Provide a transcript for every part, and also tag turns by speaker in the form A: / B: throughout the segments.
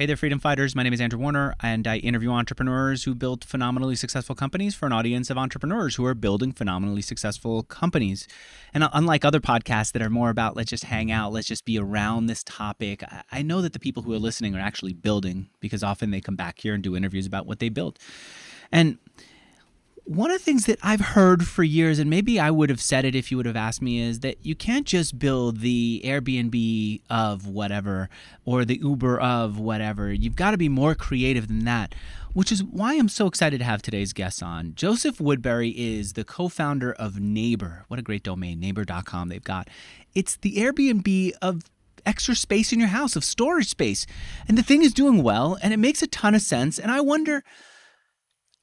A: Hey there, freedom fighters. My name is Andrew Warner, and I interview entrepreneurs who built phenomenally successful companies for an audience of entrepreneurs who are building phenomenally successful companies. And unlike other podcasts that are more about let's just hang out, let's just be around this topic, I know that the people who are listening are actually building because often they come back here and do interviews about what they built. And one of the things that I've heard for years, and maybe I would have said it if you would have asked me, is that you can't just build the Airbnb of whatever or the Uber of whatever. You've got to be more creative than that, which is why I'm so excited to have today's guest on. Joseph Woodbury is the co founder of Neighbor. What a great domain, neighbor.com they've got. It's the Airbnb of extra space in your house, of storage space. And the thing is doing well, and it makes a ton of sense. And I wonder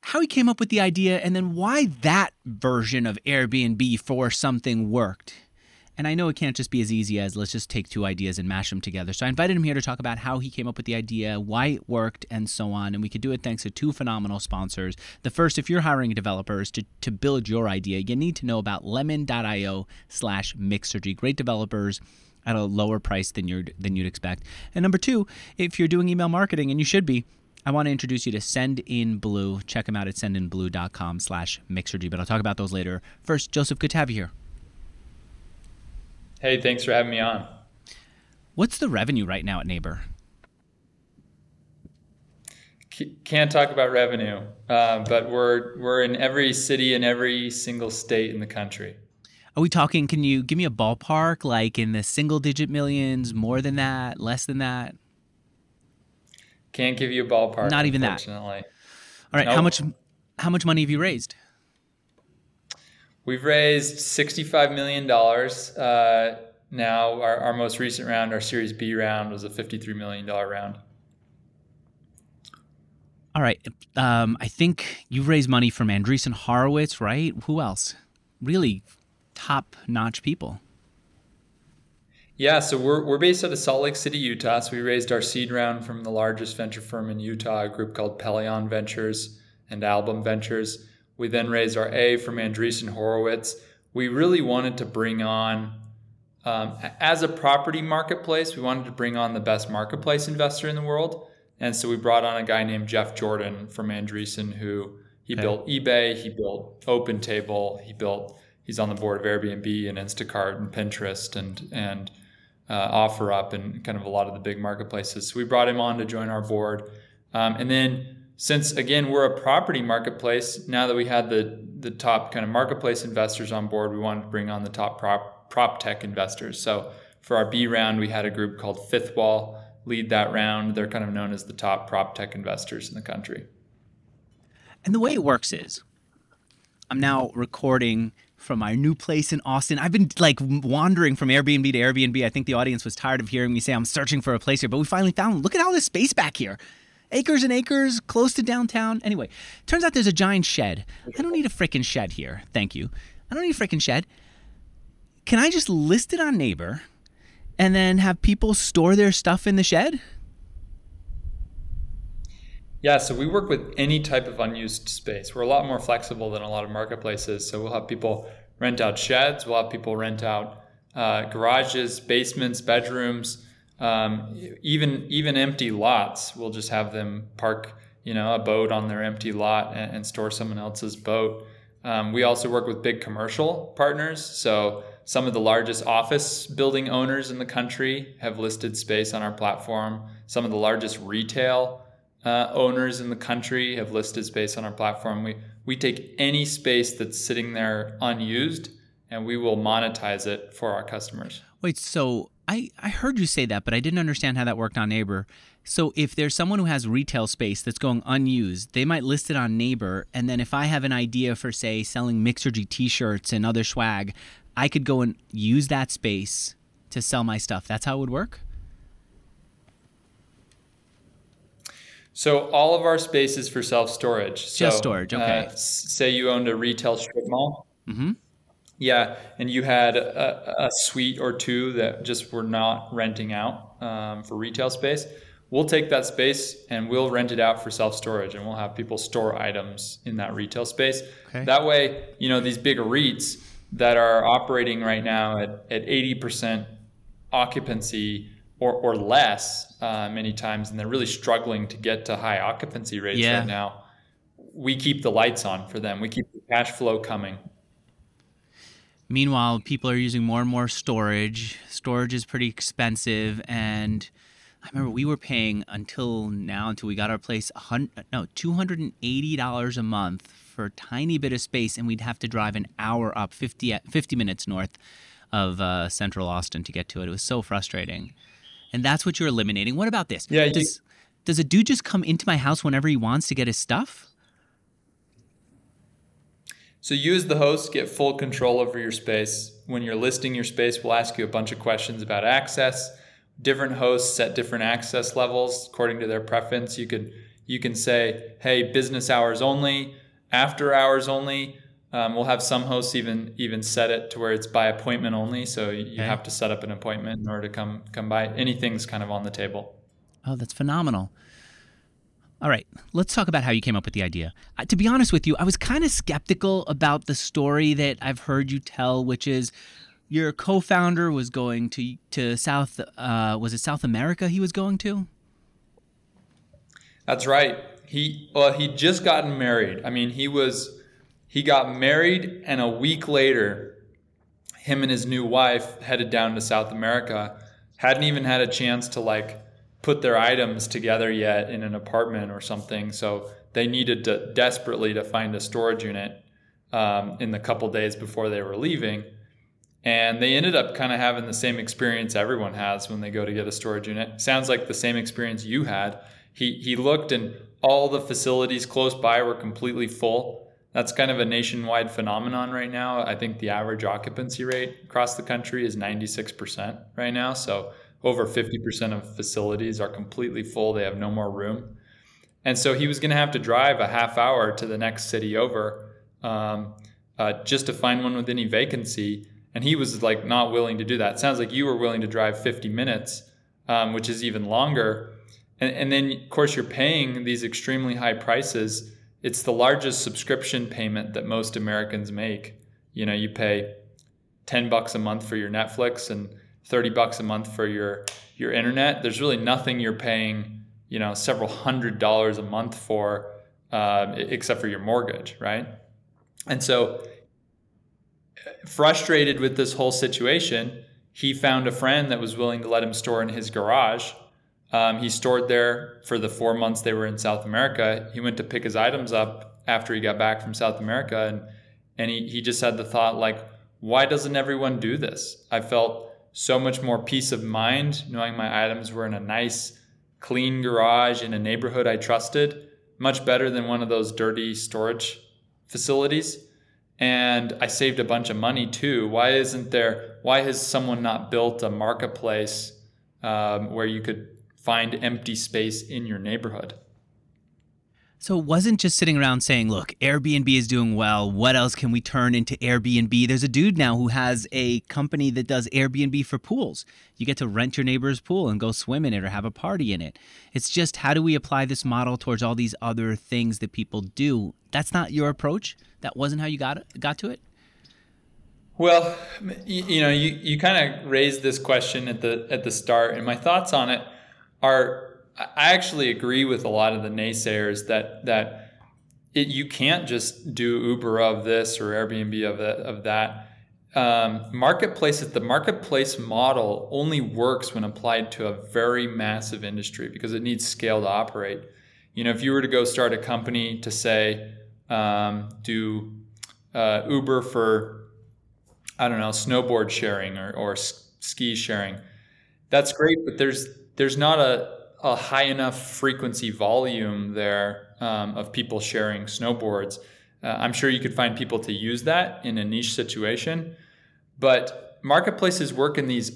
A: how he came up with the idea and then why that version of Airbnb for something worked. And I know it can't just be as easy as let's just take two ideas and mash them together. So I invited him here to talk about how he came up with the idea, why it worked, and so on. And we could do it thanks to two phenomenal sponsors. The first, if you're hiring developers to, to build your idea, you need to know about lemon.io slash mixergy. Great developers at a lower price than you'd than you'd expect. And number two, if you're doing email marketing, and you should be, I want to introduce you to Sendinblue. Check them out at sendinblue.com slash mixergy, but I'll talk about those later. First, Joseph, good to have you here.
B: Hey, thanks for having me on.
A: What's the revenue right now at Neighbor?
B: Can't talk about revenue, uh, but we're we're in every city in every single state in the country.
A: Are we talking? Can you give me a ballpark, like in the single digit millions, more than that, less than that?
B: Can't give you a ballpark.
A: Not even that. All right. Nope. How much? How much money have you raised?
B: We've raised sixty-five million dollars. Uh, now, our, our most recent round, our Series B round, was a fifty-three million dollar round.
A: All right. Um, I think you've raised money from Andreessen Horowitz, right? Who else? Really top-notch people.
B: Yeah, so we're, we're based out of Salt Lake City, Utah. So we raised our seed round from the largest venture firm in Utah, a group called Pelion Ventures and Album Ventures. We then raised our A from Andreessen Horowitz. We really wanted to bring on, um, as a property marketplace, we wanted to bring on the best marketplace investor in the world. And so we brought on a guy named Jeff Jordan from Andreessen who he okay. built eBay, he built OpenTable, he built, he's on the board of Airbnb and Instacart and Pinterest and, and, uh, OfferUp and kind of a lot of the big marketplaces. So we brought him on to join our board. Um, and then since again we're a property marketplace, now that we had the the top kind of marketplace investors on board, we wanted to bring on the top prop prop tech investors. So for our B round, we had a group called Fifth Wall lead that round. They're kind of known as the top prop tech investors in the country.
A: And the way it works is I'm now recording from our new place in Austin. I've been like wandering from Airbnb to Airbnb. I think the audience was tired of hearing me say I'm searching for a place here, but we finally found. Look at all this space back here. Acres and acres, close to downtown. Anyway, turns out there's a giant shed. I don't need a freaking shed here. Thank you. I don't need a freaking shed. Can I just list it on Neighbor and then have people store their stuff in the shed?
B: Yeah, so we work with any type of unused space. We're a lot more flexible than a lot of marketplaces. So we'll have people rent out sheds, we'll have people rent out uh, garages, basements, bedrooms, um, even even empty lots. We'll just have them park, you know, a boat on their empty lot and, and store someone else's boat. Um, we also work with big commercial partners. So some of the largest office building owners in the country have listed space on our platform. Some of the largest retail uh, owners in the country have listed space on our platform. We we take any space that's sitting there unused and we will monetize it for our customers.
A: Wait, so I, I heard you say that, but I didn't understand how that worked on Neighbor. So if there's someone who has retail space that's going unused, they might list it on Neighbor, and then if I have an idea for say selling Mixergy t-shirts and other swag, I could go and use that space to sell my stuff. That's how it would work?
B: So all of our space is for self storage.
A: Just so, storage. Okay. Uh,
B: say you owned a retail strip mall. Mm-hmm. Yeah, and you had a, a, suite or two that just were not renting out um, for retail space. We'll take that space and we'll rent it out for self storage, and we'll have people store items in that retail space. Okay. That way, you know these big REITs that are operating right now at at eighty percent occupancy or, or less uh, many times, and they're really struggling to get to high occupancy rates
A: Yeah.
B: right now. We keep the lights on for them. We keep the cash flow coming.
A: Meanwhile, people are using more and more storage. Storage is pretty expensive, and I remember we were paying until now, until we got our place, no, two hundred and eighty dollars a month for a tiny bit of space, and we'd have to drive an hour up 50, 50 minutes north of uh, Central Austin to get to it. It was so frustrating, and that's what you're eliminating. What about this?
B: Yeah, you-
A: does does a dude just come into my house whenever he wants to get his stuff?
B: So you as the host get full control over your space. When you're listing your space, we'll ask you a bunch of questions about access. Different hosts set different access levels according to their preference. You could you can say, "Hey, business hours only, after hours only." Um, we'll have some hosts even even set it to where it's by appointment only, so you
A: Okay.
B: have to set up an appointment in order to come come by. Anything's kind of on the table.
A: Oh, that's phenomenal. All right, let's talk about how you came up with the idea. Uh, to be honest with you, I was kind of skeptical about the story that I've heard you tell, which is your co-founder was going to to South. Uh, was it South America? He was going to.
B: That's right. He well, he just gotten married. I mean, he was he got married and a week later him and his new wife headed down to South America. Hadn't even had a chance to like put their items together yet in an apartment or something. So they needed to desperately to find a storage unit um, in the couple days before they were leaving. And they ended up kind of having the same experience everyone has when they go to get a storage unit. Sounds like the same experience you had. He, he looked and all the facilities close by were completely full. That's kind of a nationwide phenomenon right now. I think the average occupancy rate across the country is 96% right now. So over 50% of facilities are completely full. They have no more room. And so he was going to have to drive a half hour to the next city over um, uh, just to find one with any vacancy. And he was like not willing to do that. sounds like you were willing to drive 50 minutes, um, which is even longer. And, and then, of course, you're paying these extremely high prices. It's the largest subscription payment that most Americans make. You know, you pay 10 bucks a month for your Netflix and 30 bucks a month for your your internet. There's really nothing you're paying, you know, several hundred dollars a month for, uh, except for your mortgage, right? And so, frustrated with this whole situation, he found a friend that was willing to let him store in his garage. Um, he stored there for the four months they were in South America. He went to pick his items up after he got back from South America, and and he, he just had the thought like, why doesn't everyone do this? I felt so much more peace of mind knowing my items were in a nice, clean garage in a neighborhood I trusted, much better than one of those dirty storage facilities. And I saved a bunch of money too. Why isn't there, why has someone not built a marketplace um, where you could find empty space in your neighborhood?
A: So it wasn't just sitting around saying, look, Airbnb is doing well. What else can we turn into Airbnb? There's a dude now who has a company that does Airbnb for pools. You get to rent your neighbor's pool and go swim in it or have a party in it. It's just how do we apply this model towards all these other things that people do? That's not your approach. That wasn't how you got got to it.
B: Well, you, you know, you, you kind of raised this question at the at the start, and my thoughts on it are I actually agree with a lot of the naysayers that that it, you can't just do Uber of this or Airbnb of that, of that. Um, marketplaces, the marketplace model only works when applied to a very massive industry because it needs scale to operate. You know, if you were to go start a company to say um, do uh, Uber for I don't know snowboard sharing or, or ski sharing, that's great, but there's there's not a a high enough frequency volume there um, of people sharing snowboards. Uh, I'm sure you could find people to use that in a niche situation, but marketplaces work in these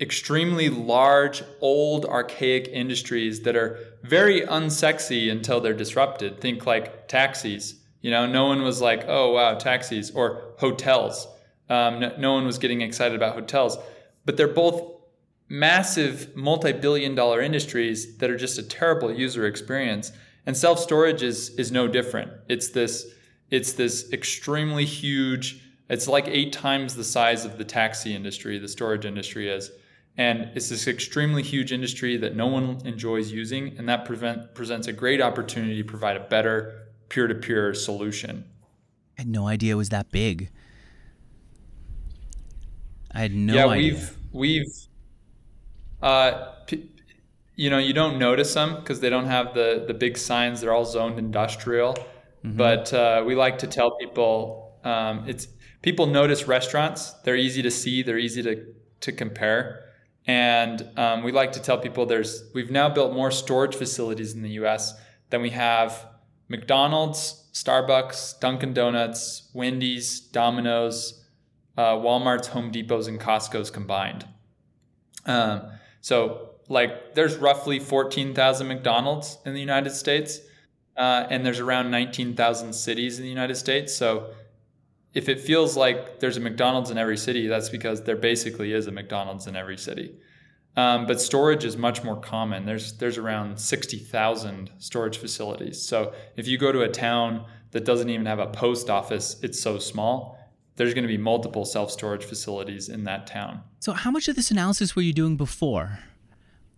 B: extremely large, old, archaic industries that are very unsexy until they're disrupted. Think like taxis. You know, no one was like, "Oh wow, taxis," or hotels. Um, no, no one was getting excited about hotels, but they're both massive multi-billion dollar industries that are just a terrible user experience and self-storage is is no different it's this it's this extremely huge it's like eight times the size of the taxi industry the storage industry is And it's this extremely huge industry that no one enjoys using, and that prevent, presents a great opportunity to provide a better peer to peer solution.
A: I had no idea it was that big. I had no
B: yeah,
A: idea.
B: we've we've uh, p- you know, you don't notice them because they don't have the the big signs. They're all zoned industrial. Mm-hmm. But uh, we like to tell people um, it's people notice restaurants. They're easy to see. They're easy to to compare. And um, we like to tell people there's we've now built more storage facilities in the U.S. than we have McDonald's, Starbucks, Dunkin' Donuts, Wendy's, Domino's, uh, Walmart's, Home Depot's, and Costco's combined. Um, so, like, there's roughly 14,000 McDonald's in the United States, uh, and there's around 19,000 cities in the United States. So, if it feels like there's a McDonald's in every city, that's because there basically is a McDonald's in every city. Um, but storage is much more common. There's there's around 60,000 storage facilities. So if you go to a town that doesn't even have a post office, it's so small there's going to be multiple self storage facilities in that town.
A: So, how much of this analysis were you doing before?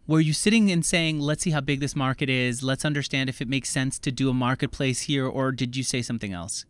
A: Were you sitting and saying, let's see how big this market is, let's understand if it makes sense to do a marketplace here, or did you say something else?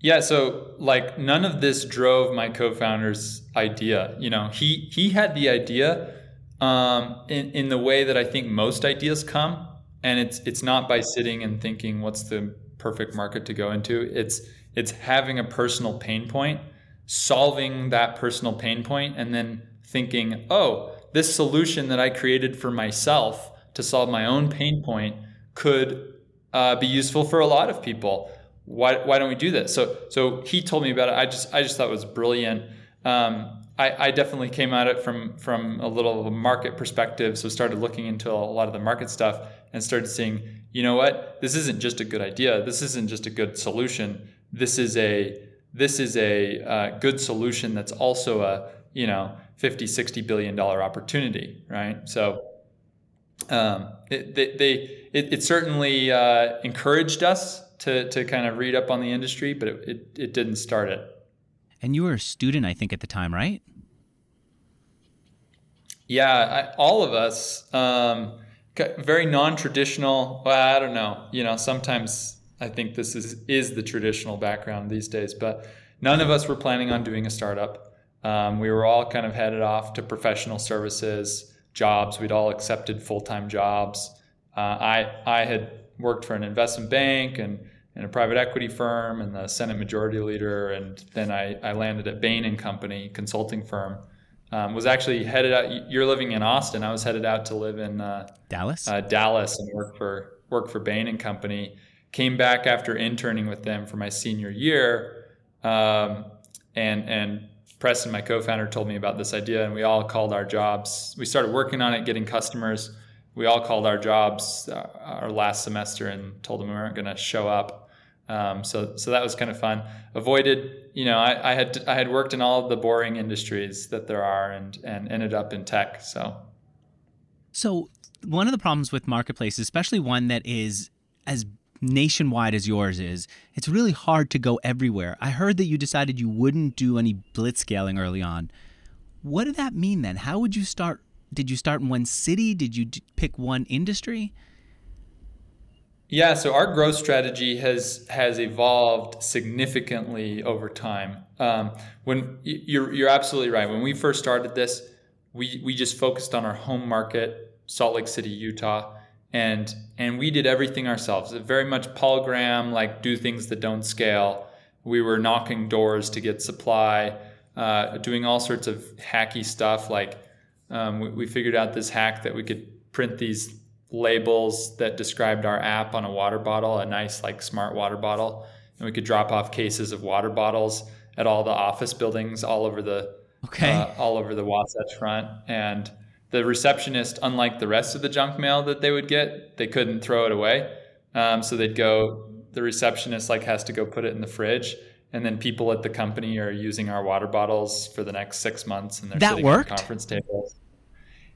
B: Yeah, so like none of this drove my co-founder's idea. You know, he he had the idea um, in in the way that I think most ideas come, and it's it's not by sitting and thinking what's the perfect market to go into. It's it's having a personal pain point, solving that personal pain point, and then thinking, oh, this solution that I created for myself to solve my own pain point could uh, be useful for a lot of people. Why, why don't we do this? So so he told me about it. I just I just thought it was brilliant. Um, I, I, definitely came at it from from a little of a market perspective. So started looking into a lot of the market stuff and started seeing, you know what, this isn't just a good idea. This isn't just a good solution this is a this is a uh, good solution that's also a you know 50 60 billion dollar opportunity right? So um, it, they, they it, it certainly uh, encouraged us to, to kind of read up on the industry but it, it, it didn't start it.
A: And you were a student i think at the time right?
B: Yeah I, all of us um, very non-traditional well, i don't know you know sometimes I think this is is the traditional background these days. But none of us were planning on doing a startup. Um, we were all kind of headed off to professional services jobs. We'd all accepted full time jobs. Uh, I I had worked for an investment bank and in a private equity firm and the Senate Majority Leader, and then I, I landed at Bain and Company consulting firm. Um, was actually headed out. You're living in Austin. I was headed out to live in uh,
A: Dallas.
B: Uh, Dallas and work for work for Bain and Company came back after interning with them for my senior year, um, and and Preston, my co-founder, told me about this idea, and we all called our jobs. We started working on it, getting customers. We all called our jobs uh, our last semester and told them we weren't going to show up. Um, so so that was kind of fun. Avoided, you know, I, I had I had worked in all of the boring industries that there are, and and ended up in tech. So.
A: So one of the problems with marketplaces, especially one that is as nationwide as yours is, it's really hard to go everywhere. I heard that you decided you wouldn't do any blitzscaling early on. What did that mean then? How would you start? Did you start in one city? Did you pick one industry?
B: Yeah, so our growth strategy has has evolved significantly over time. Um, when you're you're absolutely right. When we first started this, we we just focused on our home market, Salt Lake City, Utah and and we did everything ourselves. Very much Paul Graham, like do things that don't scale. We were knocking doors to get supply, uh, doing all sorts of hacky stuff. Like um, we, we figured out this hack that we could print these labels that described our app on a water bottle, a nice like smart water bottle, and we could drop off cases of water bottles at all the office buildings all over the
A: okay. uh,
B: all over the Wasatch Front and the receptionist, unlike the rest of the junk mail that they would get, they couldn't throw it away. Um, so they'd go, the receptionist like has to go put it in the fridge. And then people at the company are using our water bottles for the next six months and they're
A: that
B: sitting
A: worked?
B: at conference tables.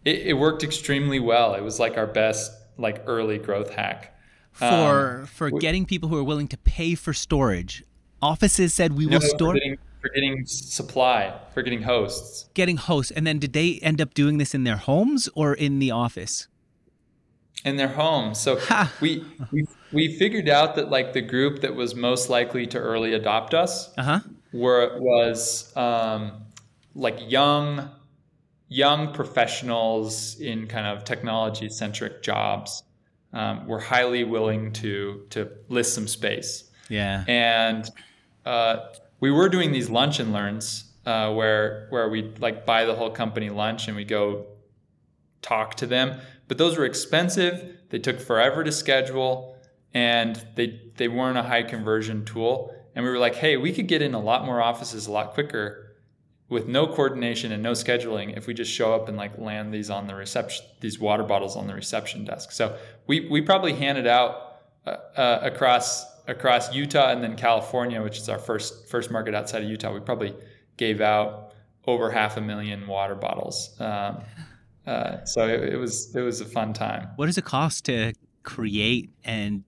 B: It, it, worked extremely well. It was like our best like early growth hack.
A: For um, for we, getting people who are willing to pay for storage. Offices said we will store
B: for getting supply, for getting hosts.
A: Getting hosts, and then did they end up doing this in their homes or in the office?
B: In their homes. So we, we we figured out that like the group that was most likely to early adopt us
A: uh-huh.
B: were was um, like young young professionals in kind of technology centric jobs um, were highly willing to to list some space.
A: Yeah.
B: And uh, we were doing these lunch and learns uh, where where we like buy the whole company lunch and we go talk to them. But those were expensive. They took forever to schedule, and they they weren't a high conversion tool. And we were like, hey, we could get in a lot more offices a lot quicker with no coordination and no scheduling if we just show up and like land these on the reception these water bottles on the reception desk so we we probably handed out uh, uh, across across Utah and then California which is our first first market outside of Utah we probably gave out over half a million water bottles um, uh, so it, it, was it was a fun time
A: what does it cost to create and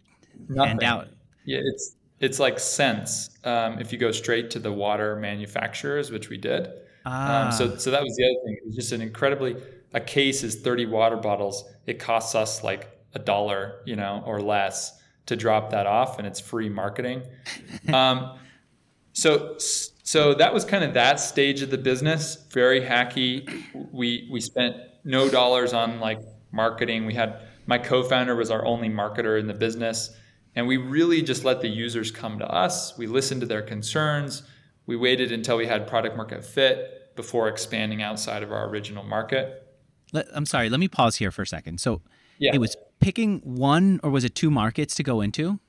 A: Nothing. hand out
B: yeah it's it's like cents um, if you go straight to the water manufacturers, which we did. Ah. Um, so, so that was the other thing. It was just an incredibly a case is 30 water bottles. It costs us like a dollar, you know, or less to drop that off, and it's free marketing. um, so, so that was kind of that stage of the business. Very hacky. We we spent no dollars on like marketing. We had my co-founder was our only marketer in the business. And we really just let the users come to us. We listened to their concerns. We waited until we had product market fit before expanding outside of our original market.
A: Let, I'm sorry, let me pause here for a second. So yeah. it was picking one or was it two markets to go into?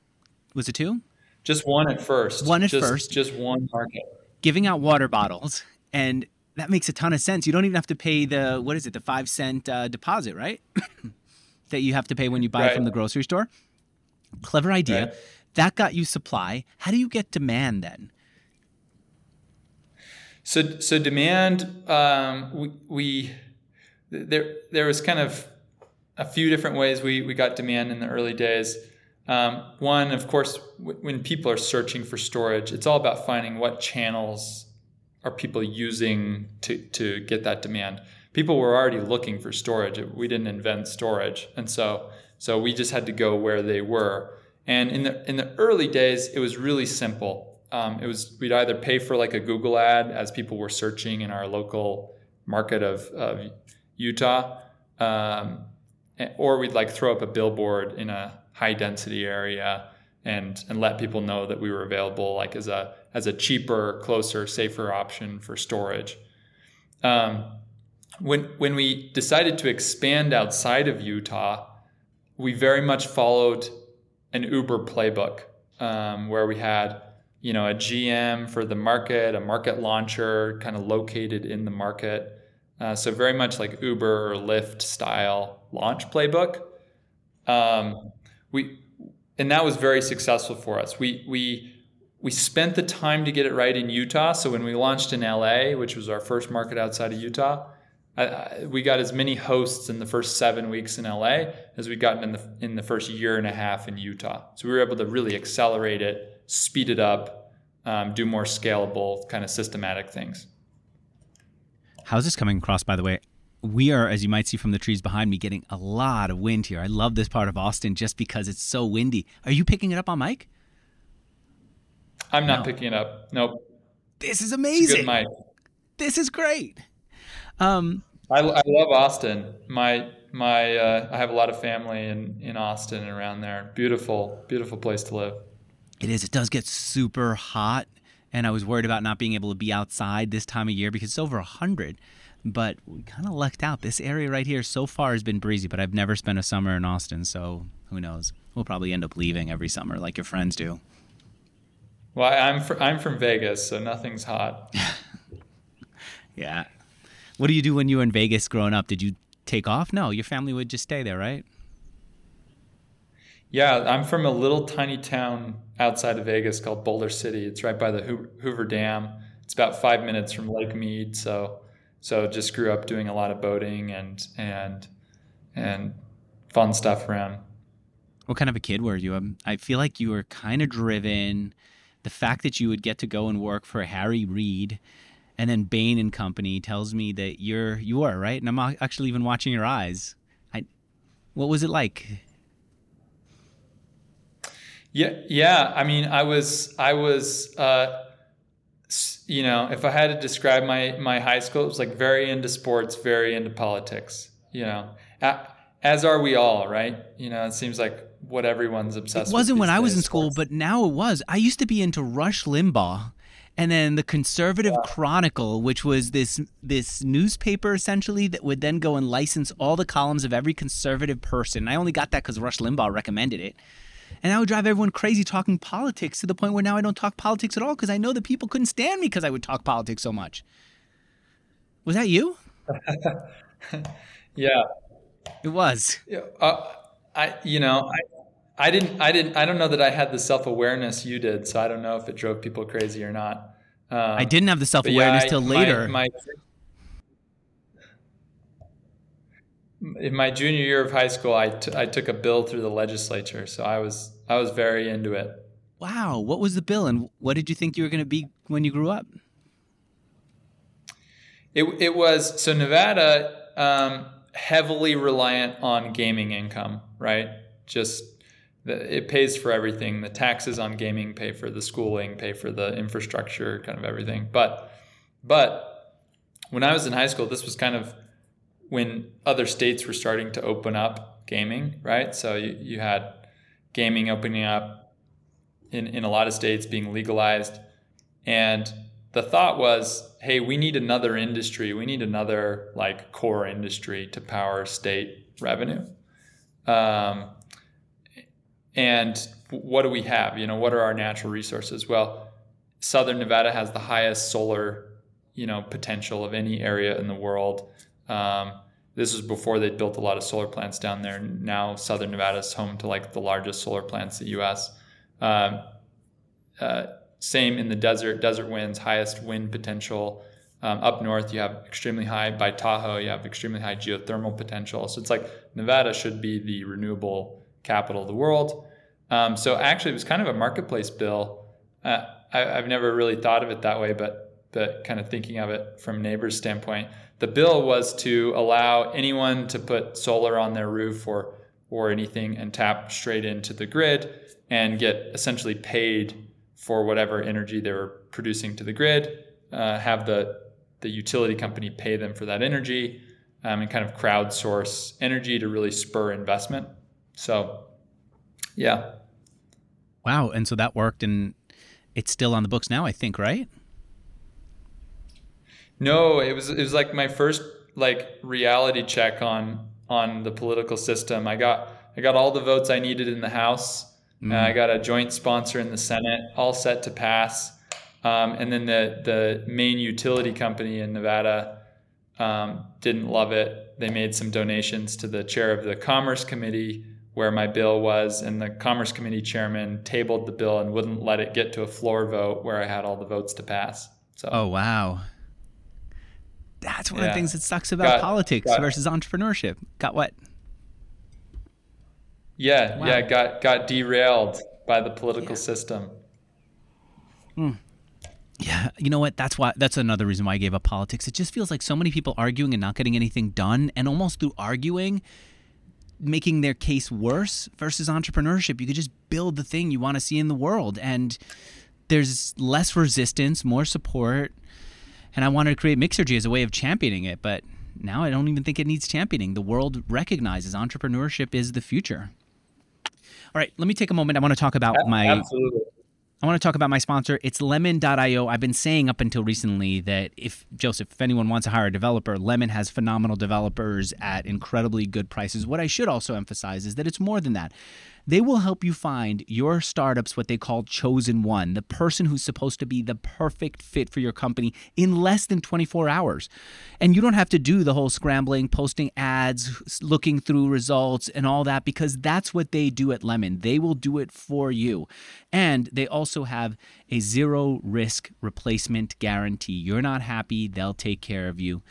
A: Was it two?
B: Just one at first.
A: One at
B: just,
A: first.
B: Just one market.
A: Giving out water bottles. And that makes a ton of sense. You don't even have to pay the, what is it, the five cent uh, deposit, right? that you have to pay when you buy right. from the grocery store. Clever idea. Right. That got you supply. How do you get demand then?
B: So, so demand, um, we, we, there, there was kind of a few different ways we, we got demand in the early days. Um, one, of course, w- when people are searching for storage, it's all about finding what channels are people using to, to get that demand. People were already looking for storage. We didn't invent storage. And so so we just had to go where they were. And in the in the early days, it was really simple. Um, it was we'd either pay for like a Google ad as people were searching in our local market of, of Utah, um, or we'd like throw up a billboard in a high density area and and let people know that we were available like as a as a cheaper, closer, safer option for storage. Um, when when we decided to expand outside of Utah, we very much followed an Uber playbook um, where we had you know a GM for the market, a market launcher kind of located in the market. Uh, so very much like Uber or Lyft style launch playbook. Um, we and that was very successful for us. We we we spent the time to get it right in Utah. So when we launched in LA, which was our first market outside of Utah, I, we got as many hosts in the first seven weeks in LA as we'd gotten in the in the first year and a half in Utah. So we were able to really accelerate it, speed it up, um, do more scalable kind of systematic things.
A: How's this coming across? By the way, we are, as you might see from the trees behind me, getting a lot of wind here. I love this part of Austin just because it's so windy. Are you picking it up on mic?
B: I'm not no. picking it up. Nope.
A: This is amazing.
B: mic.
A: This is great. Um,
B: I, I love Austin. My my uh, I have a lot of family in in Austin and around there. Beautiful, beautiful place to live.
A: It is. It does get super hot, and I was worried about not being able to be outside this time of year because it's over hundred. But we kind of lucked out. This area right here so far has been breezy, but I've never spent a summer in Austin, so who knows? We'll probably end up leaving every summer like your friends do.
B: Well, I'm fr- I'm from Vegas, so nothing's hot.
A: yeah, what do you do when you were in Vegas growing up? Did you take off? No, your family would just stay there, right?
B: Yeah, I'm from a little tiny town outside of Vegas called Boulder City. It's right by the Hoover Dam. It's about five minutes from Lake Mead. So, so just grew up doing a lot of boating and and and fun stuff around.
A: What kind of a kid were you? Um, I feel like you were kind of driven, the fact that you would get to go and work for Harry Reid and then Bain and Company tells me that you're you are right, and I'm actually even watching your eyes. I, what was it like?
B: Yeah, yeah. I mean, I was, I was, uh, you know, if I had to describe my my high school, it was like very into sports, very into politics. You know, as are we all, right? You know, it seems like what everyone's obsessed. With.
A: It wasn't when
B: I
A: was in school, but now it was. I used to be into Rush Limbaugh and then the Conservative yeah. Chronicle, which was this this newspaper essentially that would then go and license all the columns of every conservative person. I only got that because Rush Limbaugh recommended it. And I would drive everyone crazy talking politics to the point where now I don't talk politics at all because I know that people couldn't stand me because I would talk politics so much. Was that you?
B: yeah,
A: it was.
B: Yeah, uh, I you know I I didn't, I didn't, I don't know that I had the self awareness you did, so I don't know if it drove people crazy or not.
A: Um, I didn't have the self awareness yeah, till later.
B: My, my, in my junior year of high school, I, t- I took a bill through the legislature, so I was I was very into it.
A: Wow, what was the bill, and what did you think you were going to be when you grew up?
B: It it was so Nevada um, heavily reliant on gaming income, right? Just it pays for everything. The taxes on gaming pay for the schooling, pay for the infrastructure, kind of everything. But but when I was in high school, this was kind of when other states were starting to open up gaming, right? So you, you had gaming opening up in, in a lot of states being legalized. And the thought was, hey, we need another industry. We need another like core industry to power state revenue. Um, and what do we have? You know, what are our natural resources? Well, Southern Nevada has the highest solar, you know, potential of any area in the world. Um, this was before they built a lot of solar plants down there. Now Southern Nevada is home to like the largest solar plants in the U.S. Um, uh, same in the desert. Desert winds, highest wind potential. Um, up north, you have extremely high. By Tahoe, you have extremely high geothermal potential. So it's like Nevada should be the renewable capital of the world. Um, so actually, it was kind of a marketplace bill. Uh, I, have never really thought of it that way, but but kind of thinking of it from neighbors' standpoint, the bill was to allow anyone to put solar on their roof or or anything and tap straight into the grid and get essentially paid for whatever energy they were producing to the grid. Uh, have the the utility company pay them for that energy um, and kind of crowdsource energy to really spur investment. So, yeah.
A: Wow. And so that worked, and it's still on the books now, I think, right?
B: No, it was it was like my first like reality check on on the political system. I got I got all the votes I needed in the House. Mm. Uh, I got a joint sponsor in the Senate, all set to pass. Um, and then the the main utility company in Nevada um, didn't love it. They made some donations to the chair of the Commerce Committee where my bill was, and the Commerce Committee chairman tabled the bill and wouldn't let it get to a floor vote where I had all the votes to pass. So.
A: Oh wow. That's one yeah. of the things that sucks about got, politics got, versus entrepreneurship. Got what?
B: Yeah, wow. yeah, got got derailed by the political yeah. system.
A: Hmm. Yeah, you know what? That's why. That's another reason why I gave up politics. It just feels like so many people arguing and not getting anything done, and almost through arguing, making their case worse versus entrepreneurship. You could just build the thing you want to see in the world and there's less resistance, more support. And I wanted to create Mixergy as a way of championing it, but now I don't even think it needs championing. The world recognizes entrepreneurship is the future. All right, let me take a moment. I want to talk about my
B: Absolutely.
A: I want to talk about my sponsor. It's lemon.io. I've been saying up until recently that if Joseph, if anyone wants to hire a developer, Lemon has phenomenal developers at incredibly good prices. What I should also emphasize is that it's more than that. They will help you find your startup's what they call chosen one, the person who's supposed to be the perfect fit for your company in less than 24 hours. And you don't have to do the whole scrambling, posting ads, looking through results, and all that because that's what they do at Lemon. They will do it for you. And they also have a zero risk replacement guarantee. You're not happy, they'll take care of you.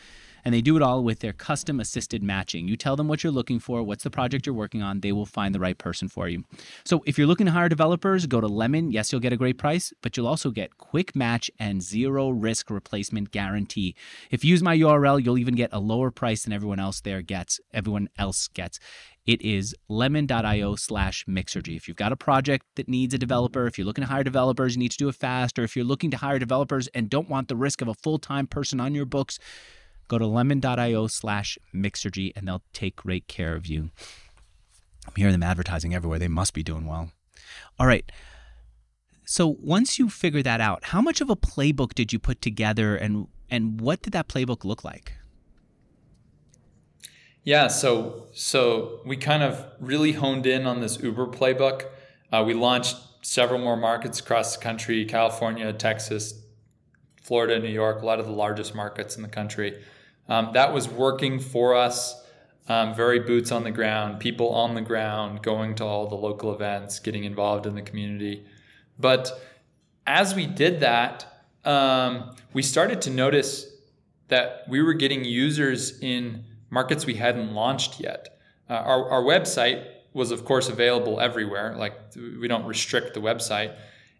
A: And they do it all with their custom assisted matching. You tell them what you're looking for, what's the project you're working on, they will find the right person for you. So if you're looking to hire developers, go to Lemon. Yes, you'll get a great price, but you'll also get quick match and zero risk replacement guarantee. If you use my URL, you'll even get a lower price than everyone else there gets, everyone else gets. It is lemon.io slash mixergy. If you've got a project that needs a developer, if you're looking to hire developers, you need to do it fast, or if you're looking to hire developers and don't want the risk of a full time person on your books, go to lemon.io slash mixergy and they'll take great care of you. I'm hearing them advertising everywhere. They must be doing well. All right. So once you figure that out, how much of a playbook did you put together and and what did that playbook look like?
B: Yeah, so so we kind of really honed in on this Uber playbook. Uh, we launched several more markets across the country: California, Texas, Florida, New York, a lot of the largest markets in the country. Um, that was working for us. Um, very boots on the ground, people on the ground, going to all the local events, getting involved in the community. But as we did that, um, we started to notice that we were getting users in markets we hadn't launched yet. Uh, our, our website was, of course, available everywhere. Like we don't restrict the website.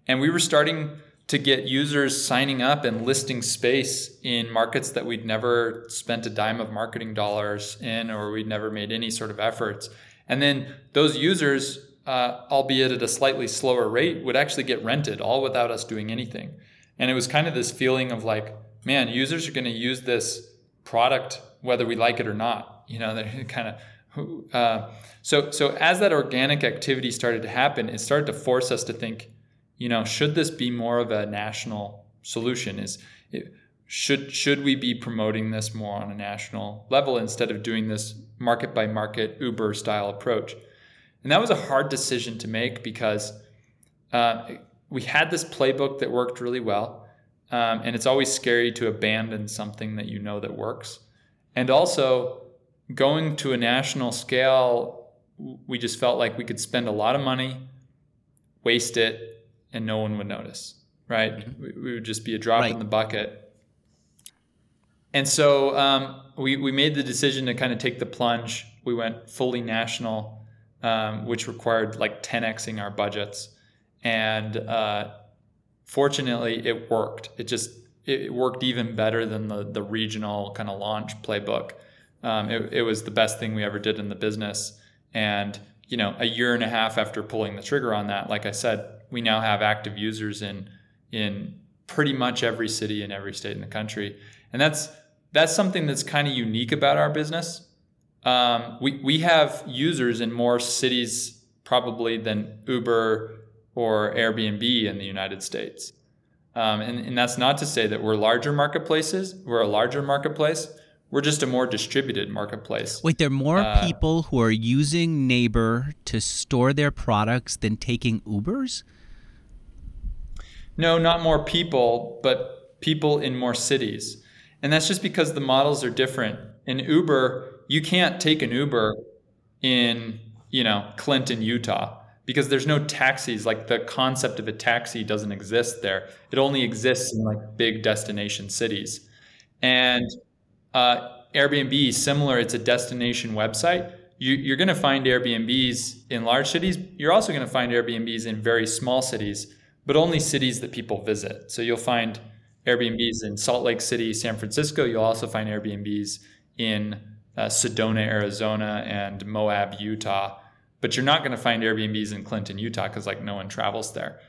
B: And we were starting to get users signing up and listing space in markets that we'd never spent a dime of marketing dollars in or we'd never made any sort of efforts. And then those users, uh, albeit at a slightly slower rate, would actually get rented all without us doing anything. And it was kind of this feeling of like, man, users are going to use this product whether we like it or not. You know, they're kind of uh, so so as that organic activity started to happen, it started to force us to think, you know, should this be more of a national solution? Is it, should should we be promoting this more on a national level instead of doing this market by market Uber style approach? And that was a hard decision to make because uh, we had this playbook that worked really well, um, and it's always scary to abandon something that you know that works. And also, going to a national scale, we just felt like we could spend a lot of money, waste it, and no one would notice, right? Mm-hmm. We, would just be a drop right. in the bucket. And so um, we, we made the decision to kind of take the plunge. We went fully national, um, which required like 10xing our budgets. And uh, fortunately, it worked. It just it worked even better than the the regional kind of launch playbook. Um, it, it was the best thing we ever did in the business. And you know, a year and a half after pulling the trigger on that, like I said, we now have active users in in pretty much every city in every state in the country, and that's that's something that's kind of unique about our business. Um, we we have users in more cities probably than Uber or Airbnb in the United States. Um, and, and that's not to say that we're larger marketplaces. We're a larger marketplace. We're just a more distributed marketplace.
A: Wait, there are more uh, people who are using Neighbor to store their products than taking Ubers?
B: No, not more people, but people in more cities. And that's just because the models are different. In Uber, you can't take an Uber in, you know, Clinton, Utah because there's no taxis. Like the concept of a taxi doesn't exist there. It only exists in like big destination cities. And uh, airbnb similar it's a destination website. You, are going to find airbnbs in large cities. You're also going to find airbnbs in very small cities but only cities that people visit so you'll find airbnbs in salt lake city san francisco you'll also find airbnbs in uh, sedona arizona and moab utah but you're not going to find Airbnbs in Clinton, Utah, because like no one travels there.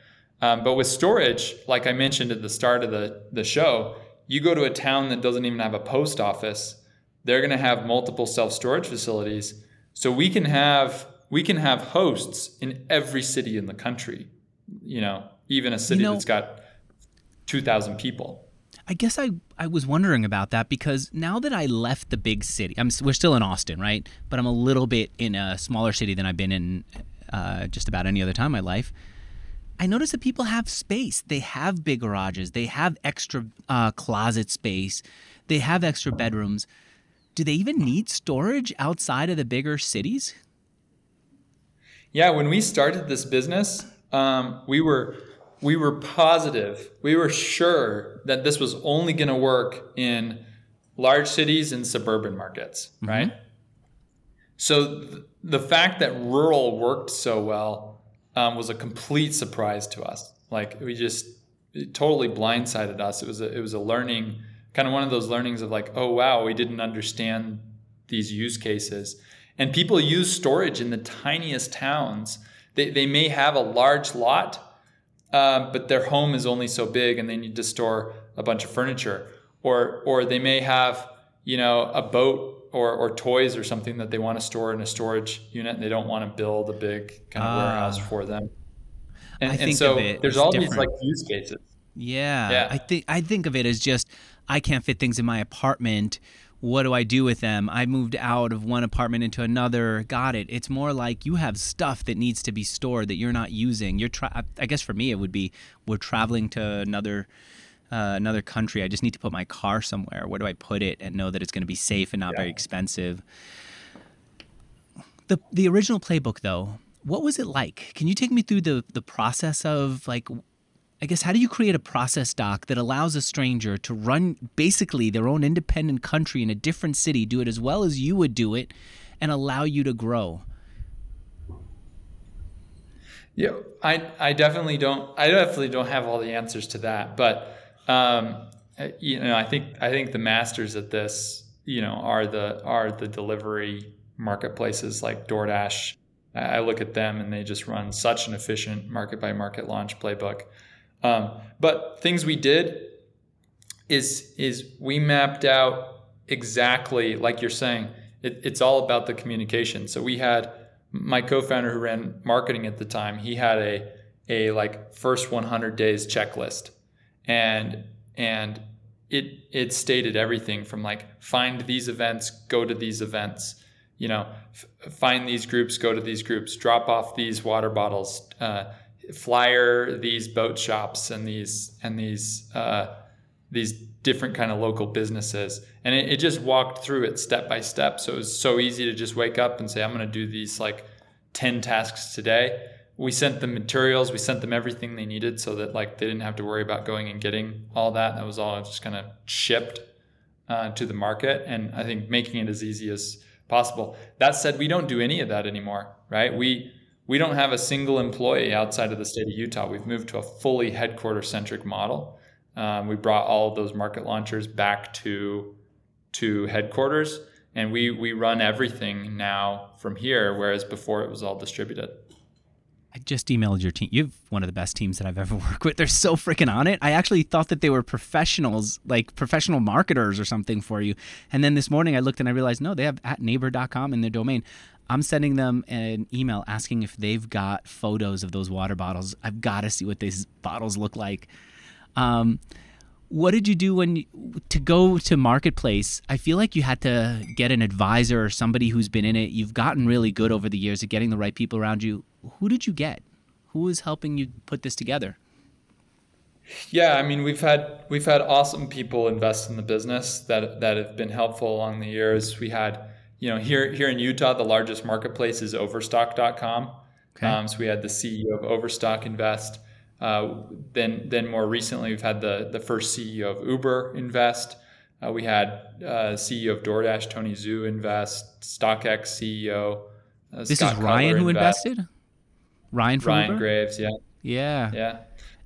B: Um, but with storage, like I mentioned at the start of the, the show, you go to a town that doesn't even have a post office, they're going to have multiple self storage facilities. So we can have we can have hosts in every city in the country. You know, even a city you know, that's got two thousand people.
A: I guess I, I was wondering about that because now that I left the big city, I'm we're still in Austin, right? But I'm a little bit in a smaller city than I've been in uh, just about any other time in my life. I notice that people have space. They have big garages. They have extra uh, closet space. They have extra bedrooms. Do they even need storage outside of the bigger cities?
B: Yeah, when we started this business, um, we were we were positive, we were sure that this was only going to work in large cities and suburban markets, mm-hmm. right? So th- the fact that rural worked so well um, was a complete surprise to us. Like we just totally blindsided us. It was a, it was a learning kind of one of those learnings of like, oh wow, we didn't understand these use cases. And people use storage in the tiniest towns. They, they may have a large lot, uh, but their home is only so big and they need to store a bunch of furniture. Or, or they may have, you know, a boat or, or toys or something that they want to store in a storage unit and they don't want to build a big kind of uh, warehouse for them. And, and so there's all different. these like use cases.
A: Yeah, yeah. I think I think of it as just I can't fit things in my apartment what do I do with them? I moved out of one apartment into another. Got it. It's more like you have stuff that needs to be stored that you're not using. You're tra- I guess for me it would be we're traveling to another uh, another country. I just need to put my car somewhere. Where do I put it and know that it's going to be safe and not yeah. very expensive? The the original playbook though, what was it like? Can you take me through the the process of like I guess how do you create a process doc that allows a stranger to run basically their own independent country in a different city, do it as well as you would do it, and allow you to grow?
B: Yeah, I I definitely don't I definitely don't have all the answers to that, but um, you know I think I think the masters at this you know are the are the delivery marketplaces like DoorDash. I look at them and they just run such an efficient market by market launch playbook. Um, but things we did is is we mapped out exactly like you're saying. It, it's all about the communication. So we had my co-founder who ran marketing at the time. He had a a like first 100 days checklist, and and it it stated everything from like find these events, go to these events, you know, f- find these groups, go to these groups, drop off these water bottles. Uh, flyer these boat shops and these and these uh, these different kind of local businesses. And it, it, just walked through it step by step. So it was so easy to just wake up and say i'm going to do these like 10 tasks today. We sent them materials we sent them everything they needed so that like they didn't have to worry about going and getting all that. That was all just kind of shipped uh, to the market and i think making it as easy as possible. That said we don't do any of that anymore right? We we don't have a single employee outside of the state of Utah. We've moved to a fully headquarter centric model. Um, we brought all of those market launchers back to to headquarters, and we we run everything now from here, whereas before it was all distributed.
A: I just emailed your team. You have one of the best teams that I've ever worked with. They're so freaking on it. I actually thought that they were professionals, like professional marketers or something for you. And then this morning I looked and I realized no, they have at neighbor.com in their domain. I'm sending them an email asking if they've got photos of those water bottles. I've got to see what these bottles look like. Um, what did you do when to go to marketplace? I feel like you had to get an advisor or somebody who's been in it. You've gotten really good over the years at getting the right people around you. Who did you get? Who was helping you put this together?
B: Yeah, I mean we've had we've had awesome people invest in the business that that have been helpful along the years. We had you know, here here in Utah, the largest marketplace is Overstock.com. Okay. Um, so we had the CEO of Overstock invest. Uh, then then more recently, we've had the the first CEO of Uber invest. Uh, we had uh, CEO of DoorDash, Tony Xu, invest. StockX CEO.
A: Uh, this Scott is Ryan who invest. invested. Ryan from
B: Ryan
A: Uber?
B: Graves, yeah,
A: yeah,
B: yeah.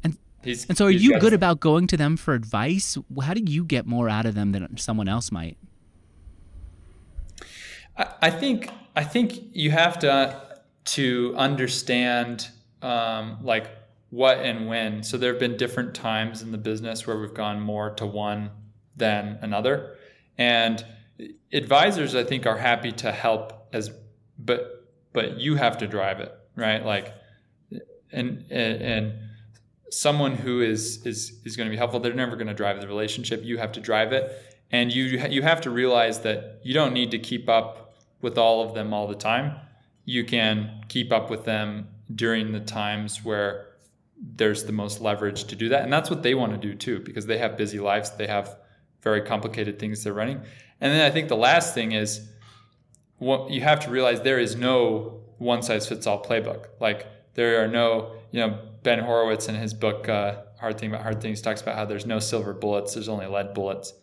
A: And he's, and so, are you good about going to them for advice? How do you get more out of them than someone else might?
B: I think I think you have to to understand um, like what and when. So there have been different times in the business where we've gone more to one than another, and advisors I think are happy to help as but but you have to drive it right? Like and and, and someone who is is is going to be helpful they're never going to drive the relationship. You have to drive it. And you you have to realize that you don't need to keep up with all of them all the time. You can keep up with them during the times where there's the most leverage to do that. And that's what they want to do too, because they have busy lives. They have very complicated things they're running. And then I think the last thing is what you have to realize there is no one size fits all playbook. Like there are no, you know, Ben Horowitz in his book, uh, Hard Thing About Hard Things talks about how there's no silver bullets. There's only lead bullets.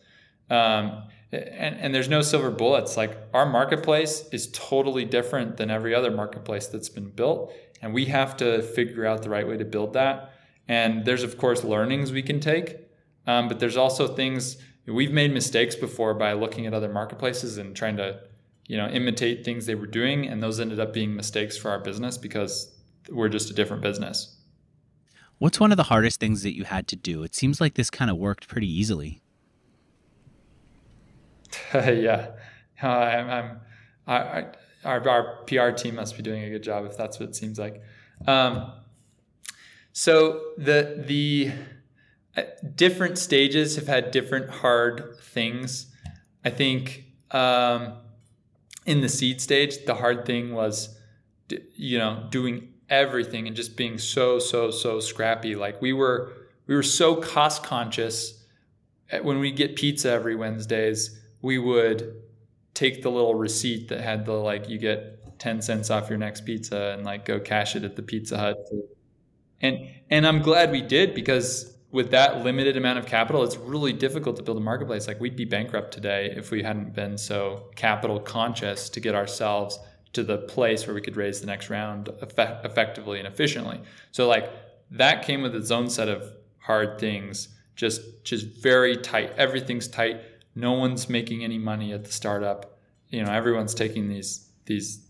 B: Um, and, and there's no silver bullets. Like our marketplace is totally different than every other marketplace that's been built. And we have to figure out the right way to build that. And there's, of course, learnings we can take. Um, but there's also things we've made mistakes before by looking at other marketplaces and trying to, you know, imitate things they were doing. And those ended up being mistakes for our business because we're just a different business.
A: What's one of the hardest things that you had to do? It seems like this kind of worked pretty easily.
B: yeah, uh, I'm. I'm I, our, our PR team must be doing a good job if that's what it seems like. Um, so the the uh, different stages have had different hard things. I think um, in the seed stage, the hard thing was, you know, doing everything and just being so so so scrappy. Like we were we were so cost conscious when we get pizza every Wednesdays we would take the little receipt that had the like you get 10 cents off your next pizza and like go cash it at the Pizza Hut. And and I'm glad we did because with that limited amount of capital, it's really difficult to build a marketplace. Like we'd be bankrupt today if we hadn't been so capital conscious to get ourselves to the place where we could raise the next round effect- effectively and efficiently. So like that came with its own set of hard things. Just just very tight. Everything's tight no one's making any money at the startup. You know, everyone's taking these these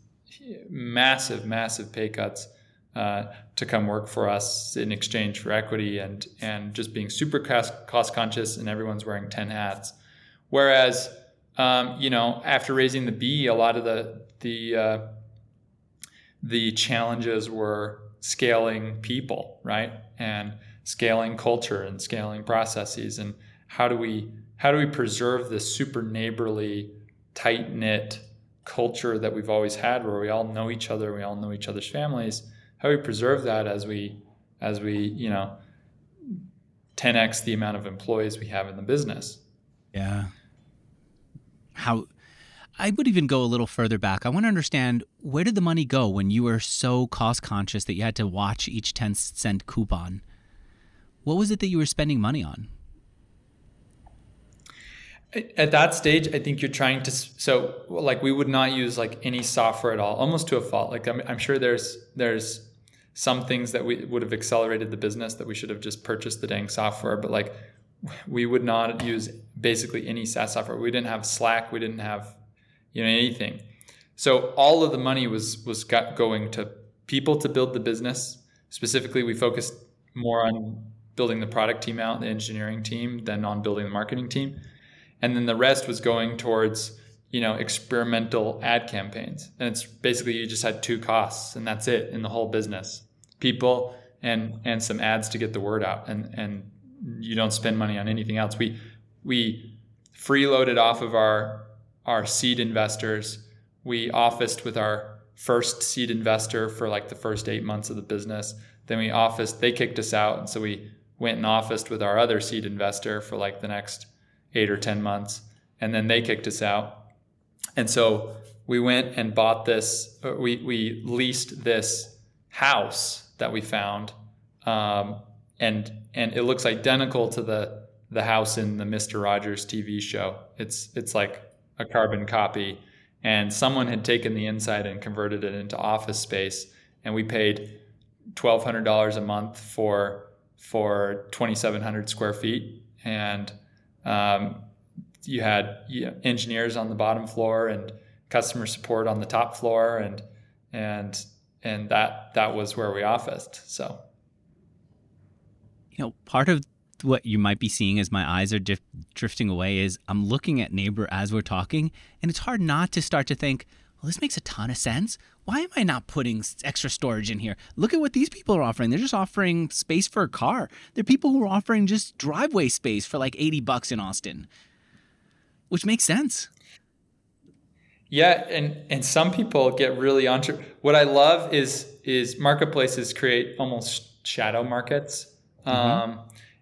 B: massive, massive pay cuts uh, to come work for us in exchange for equity and and just being super cost, cost conscious and everyone's wearing 10 hats. Whereas, um, you know, after raising the B, a lot of the the uh, the challenges were scaling people, right, and scaling culture and scaling processes, and how do we how do we preserve this super neighborly, tight knit culture that we've always had, where we all know each other, we all know each other's families? How do we preserve that as we, as we, you know, 10x the amount of employees we have in the business?
A: Yeah. How? I would even go a little further back. I want to understand where did the money go when you were so cost conscious that you had to watch each 10 cent coupon? What was it that you were spending money on?
B: At that stage i think you're trying to so like we would not use like any software at all almost to a fault like i'm, I'm sure there's there's some things that we would have accelerated the business that we should have just purchased the dang software but like we would not use basically any SaaS software. We didn't have Slack. We didn't have, you know, anything. So all of the money was was going to people to build the business. Specifically, we focused more on building the product team out, the engineering team, than on building the marketing team and then the rest was going towards you know experimental ad campaigns. And it's basically you just had two costs and that's it in the whole business. People and and some ads to get the word out. And and you don't spend money on anything else. We we freeloaded off of our our seed investors. We officed with our first seed investor for like the first eight months of the business. Then we officed they kicked us out. And so we went and officed with our other seed investor for like the next eight or 10 months. And then they kicked us out. And so we went and bought this, uh, we, we leased this house that we found. Um, and, and it looks identical to the, the house in the Mr. Rogers TV show. It's, it's like a carbon copy. And someone had taken the inside and converted it into office space. And we paid $1,200 a month for, for 2,700 square feet. And um, you had you know, engineers on the bottom floor and customer support on the top floor, and and and that that was where we officed. So,
A: you know, part of what you might be seeing as my eyes are drifting away is I'm looking at neighbor as we're talking, and it's hard not to start to think, well, this makes a ton of sense. Why am I not putting extra storage in here? Look at what these people are offering. They're just offering space for a car. There are people who are offering just driveway space for like 80 bucks in Austin, which makes sense.
B: Yeah, and and some people get really entre. What I love is is marketplaces create almost shadow markets, mm-hmm. um,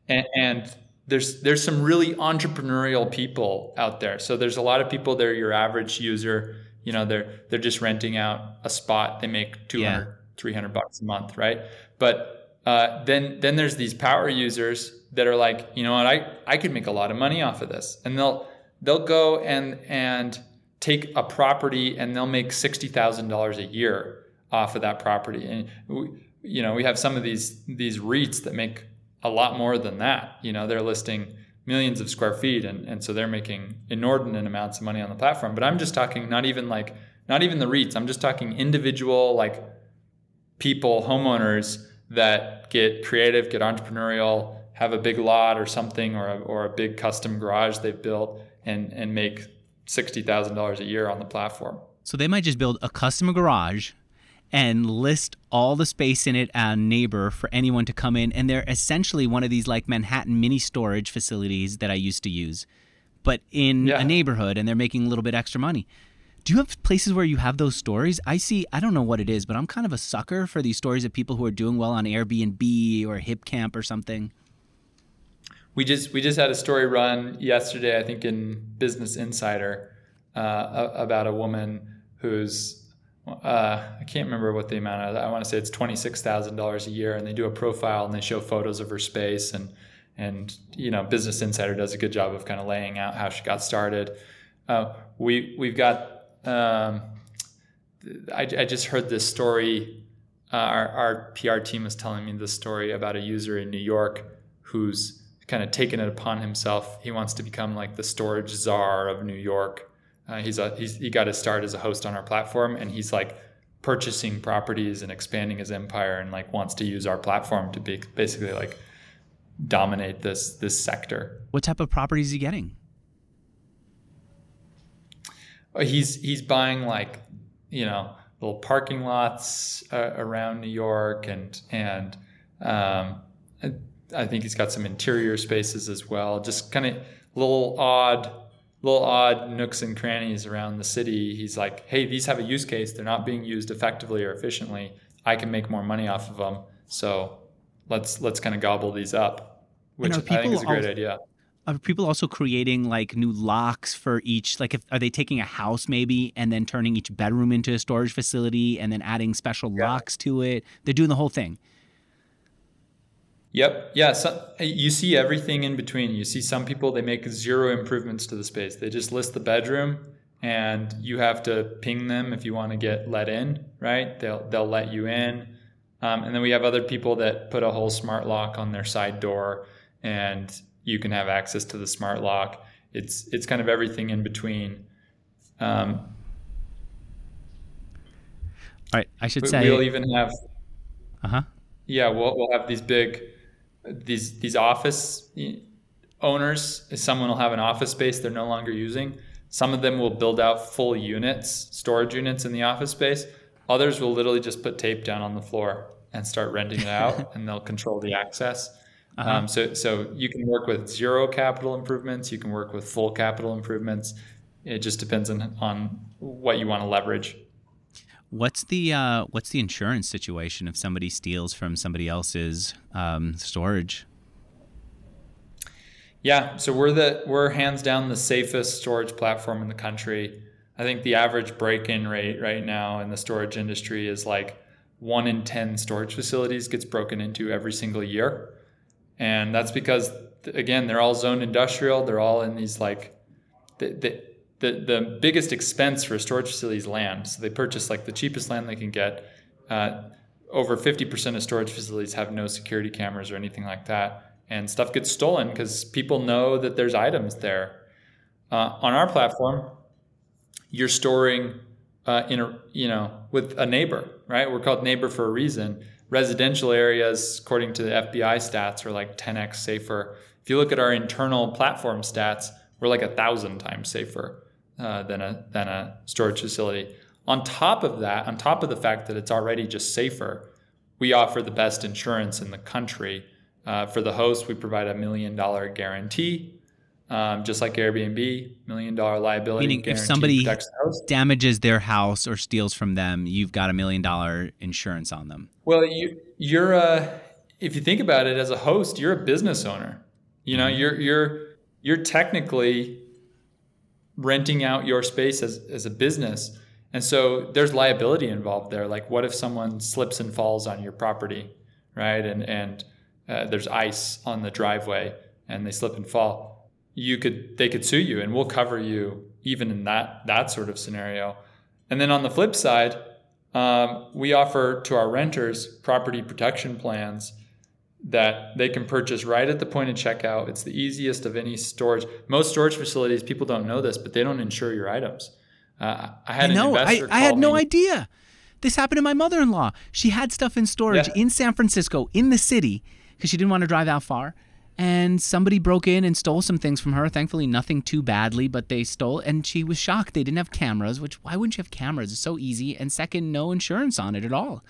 B: and, and there's there's some really entrepreneurial people out there. So there's a lot of people. They're your average user you know they're they're just renting out a spot they make 200 yeah. 300 bucks a month right but uh, then then there's these power users that are like you know what i i could make a lot of money off of this and they'll they'll go and and take a property and they'll make sixty thousand dollars a year off of that property. And we, you know, we have some of these these REITs that make a lot more than that. You know, they're listing millions of square feet and, and so they're making inordinate amounts of money on the platform. But I'm just talking not even like not even the REITs. I'm just talking individual like people, homeowners that get creative, get entrepreneurial, have a big lot or something or a, or a big custom garage they've built and and make sixty thousand dollars a year on the platform.
A: So they might just build a custom garage and list all the space in it on neighbor for anyone to come in and they're essentially one of these like Manhattan mini storage facilities that I used to use but in yeah. a neighborhood and they're making a little bit extra money. Do you have places where you have those stories? I see, I don't know what it is, but I'm kind of a sucker for these stories of people who are doing well on Airbnb or Hipcamp or something.
B: We just we just had a story run yesterday, I think in Business Insider, uh, about a woman who's uh, I can't remember what the amount is. I want to say it's twenty six thousand dollars a year, and they do a profile and they show photos of her space and and you know Business Insider does a good job of kind of laying out how she got started. Uh, we we've got. Um, I, I, just heard this story. Uh, our, our PR team was telling me this story about a user in New York who's kind of taken it upon himself. He wants to become like the storage czar of New York uh, he's a he's he got his start as a host on our platform, and he's like purchasing properties and expanding his empire, and like wants to use our platform to be basically like dominate this this sector.
A: What type of properties is he getting?
B: Uh, he's he's buying like you know little parking lots uh, around New York, and and um, I think he's got some interior spaces as well. Just kind of little odd little odd nooks and crannies around the city. He's like, hey, these have a use case. They're not being used effectively or efficiently. I can make more money off of them. So let's let's kind of gobble these up, which I think is a great idea.
A: Are people also creating like new locks for each? Like, if, are they taking a house maybe and then turning each bedroom into a storage facility and then adding special yeah. locks to it? They're doing the whole thing.
B: Yep. Yeah. So you see everything in between. You see some people they make zero improvements to the space. They just list the bedroom, and you have to ping them if you want to get let in. Right? They'll they'll let you in. Um, and then we have other people that put a whole smart lock on their side door, and you can have access to the smart lock. It's it's kind of everything in between. Um,
A: All right. I should say
B: we'll even have.
A: Uh huh.
B: Yeah, we'll we'll have these big these these office owners someone will have an office space they're no longer using some of them will build out full units storage units in the office space. Others will literally just put tape down on the floor and start renting it out and they'll control the access. Uh-huh. um, so so you can work with zero capital improvements you can work with full capital improvements. It just depends on, on what you want to leverage
A: What's the uh, what's the insurance situation if somebody steals from somebody else's um, storage?
B: Yeah, so we're the we're hands down the safest storage platform in the country. I think the average break-in rate right now in the storage industry is like one in ten storage facilities gets broken into every single year, and that's because again they're all zoned industrial. They're all in these like the, the the, the biggest expense for storage facility is land. So they purchase like the cheapest land they can get. Uh, over 50% of storage facilities have no security cameras or anything like that. And stuff gets stolen because people know that there's items there. Uh, on our platform, you're storing uh, in a, you know, with a neighbor, right? We're called neighbor for a reason. Residential areas, according to the FBI stats, are like 10x safer. If you look at our internal platform stats, we're like a thousand times safer. Uh, than a than a storage facility. On top of that, on top of the fact that it's already just safer, we offer the best insurance in the country. Uh, for the host, we provide a million dollar guarantee, um, just like Airbnb, million dollar liability.
A: Meaning, if somebody damages their house or steals from them, you've got a million dollar insurance on them.
B: Well, you, you're a, if you think about it as a host, you're a business owner. You know, mm-hmm. you're you're you're technically renting out your space as, as a business. And so there's liability involved there. Like, what if someone slips and falls on your property, right? And and uh, there's ice on the driveway, and they slip and fall. you could they could sue you and we'll cover you even in that that sort of scenario. And then on the flip side, um, we offer to our renters property protection plans that they can purchase right at the point of checkout. It's the easiest of any storage. Most storage facilities, people don't know this, but they don't insure your items. Uh, I had
A: I know.
B: I,
A: I had no idea. This happened to my mother-in-law. She had stuff in storage
B: Yeah.
A: in San Francisco, in the city, because she didn't want to drive out far. And somebody broke in and stole some things from her. Thankfully, nothing too badly, but they stole. And she was shocked. They didn't have cameras. Which why wouldn't you have cameras? It's so easy. And second, no insurance on it at all.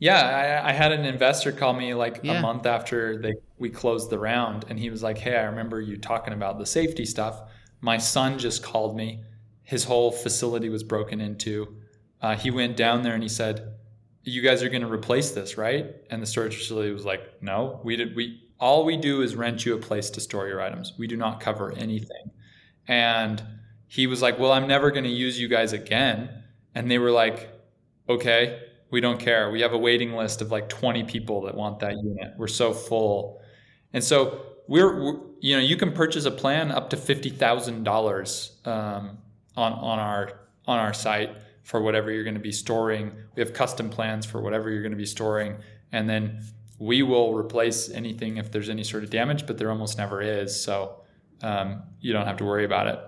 B: Yeah, I, I had an investor call me like
A: Yeah.
B: a month after they we closed the round, and he was like, "Hey, I remember you talking about the safety stuff. My son just called me. His whole facility was broken into. Uh, he went down there and he said, "You guys are going to replace this, right?" And the storage facility was like, "No, we did. We all we do is rent you a place to store your items. We do not cover anything." And he was like, "Well, I'm never going to use you guys again." And they were like, "Okay, we don't care. We have a waiting list of like 20 people that want that unit. We're so full." And so we're, we're you know, you can purchase a plan up to fifty thousand dollars um, on on our on our site for whatever you're going to be storing. We have custom plans for whatever you're going to be storing, and then we will replace anything if there's any sort of damage, but there almost never is. So um, you don't have to worry about it.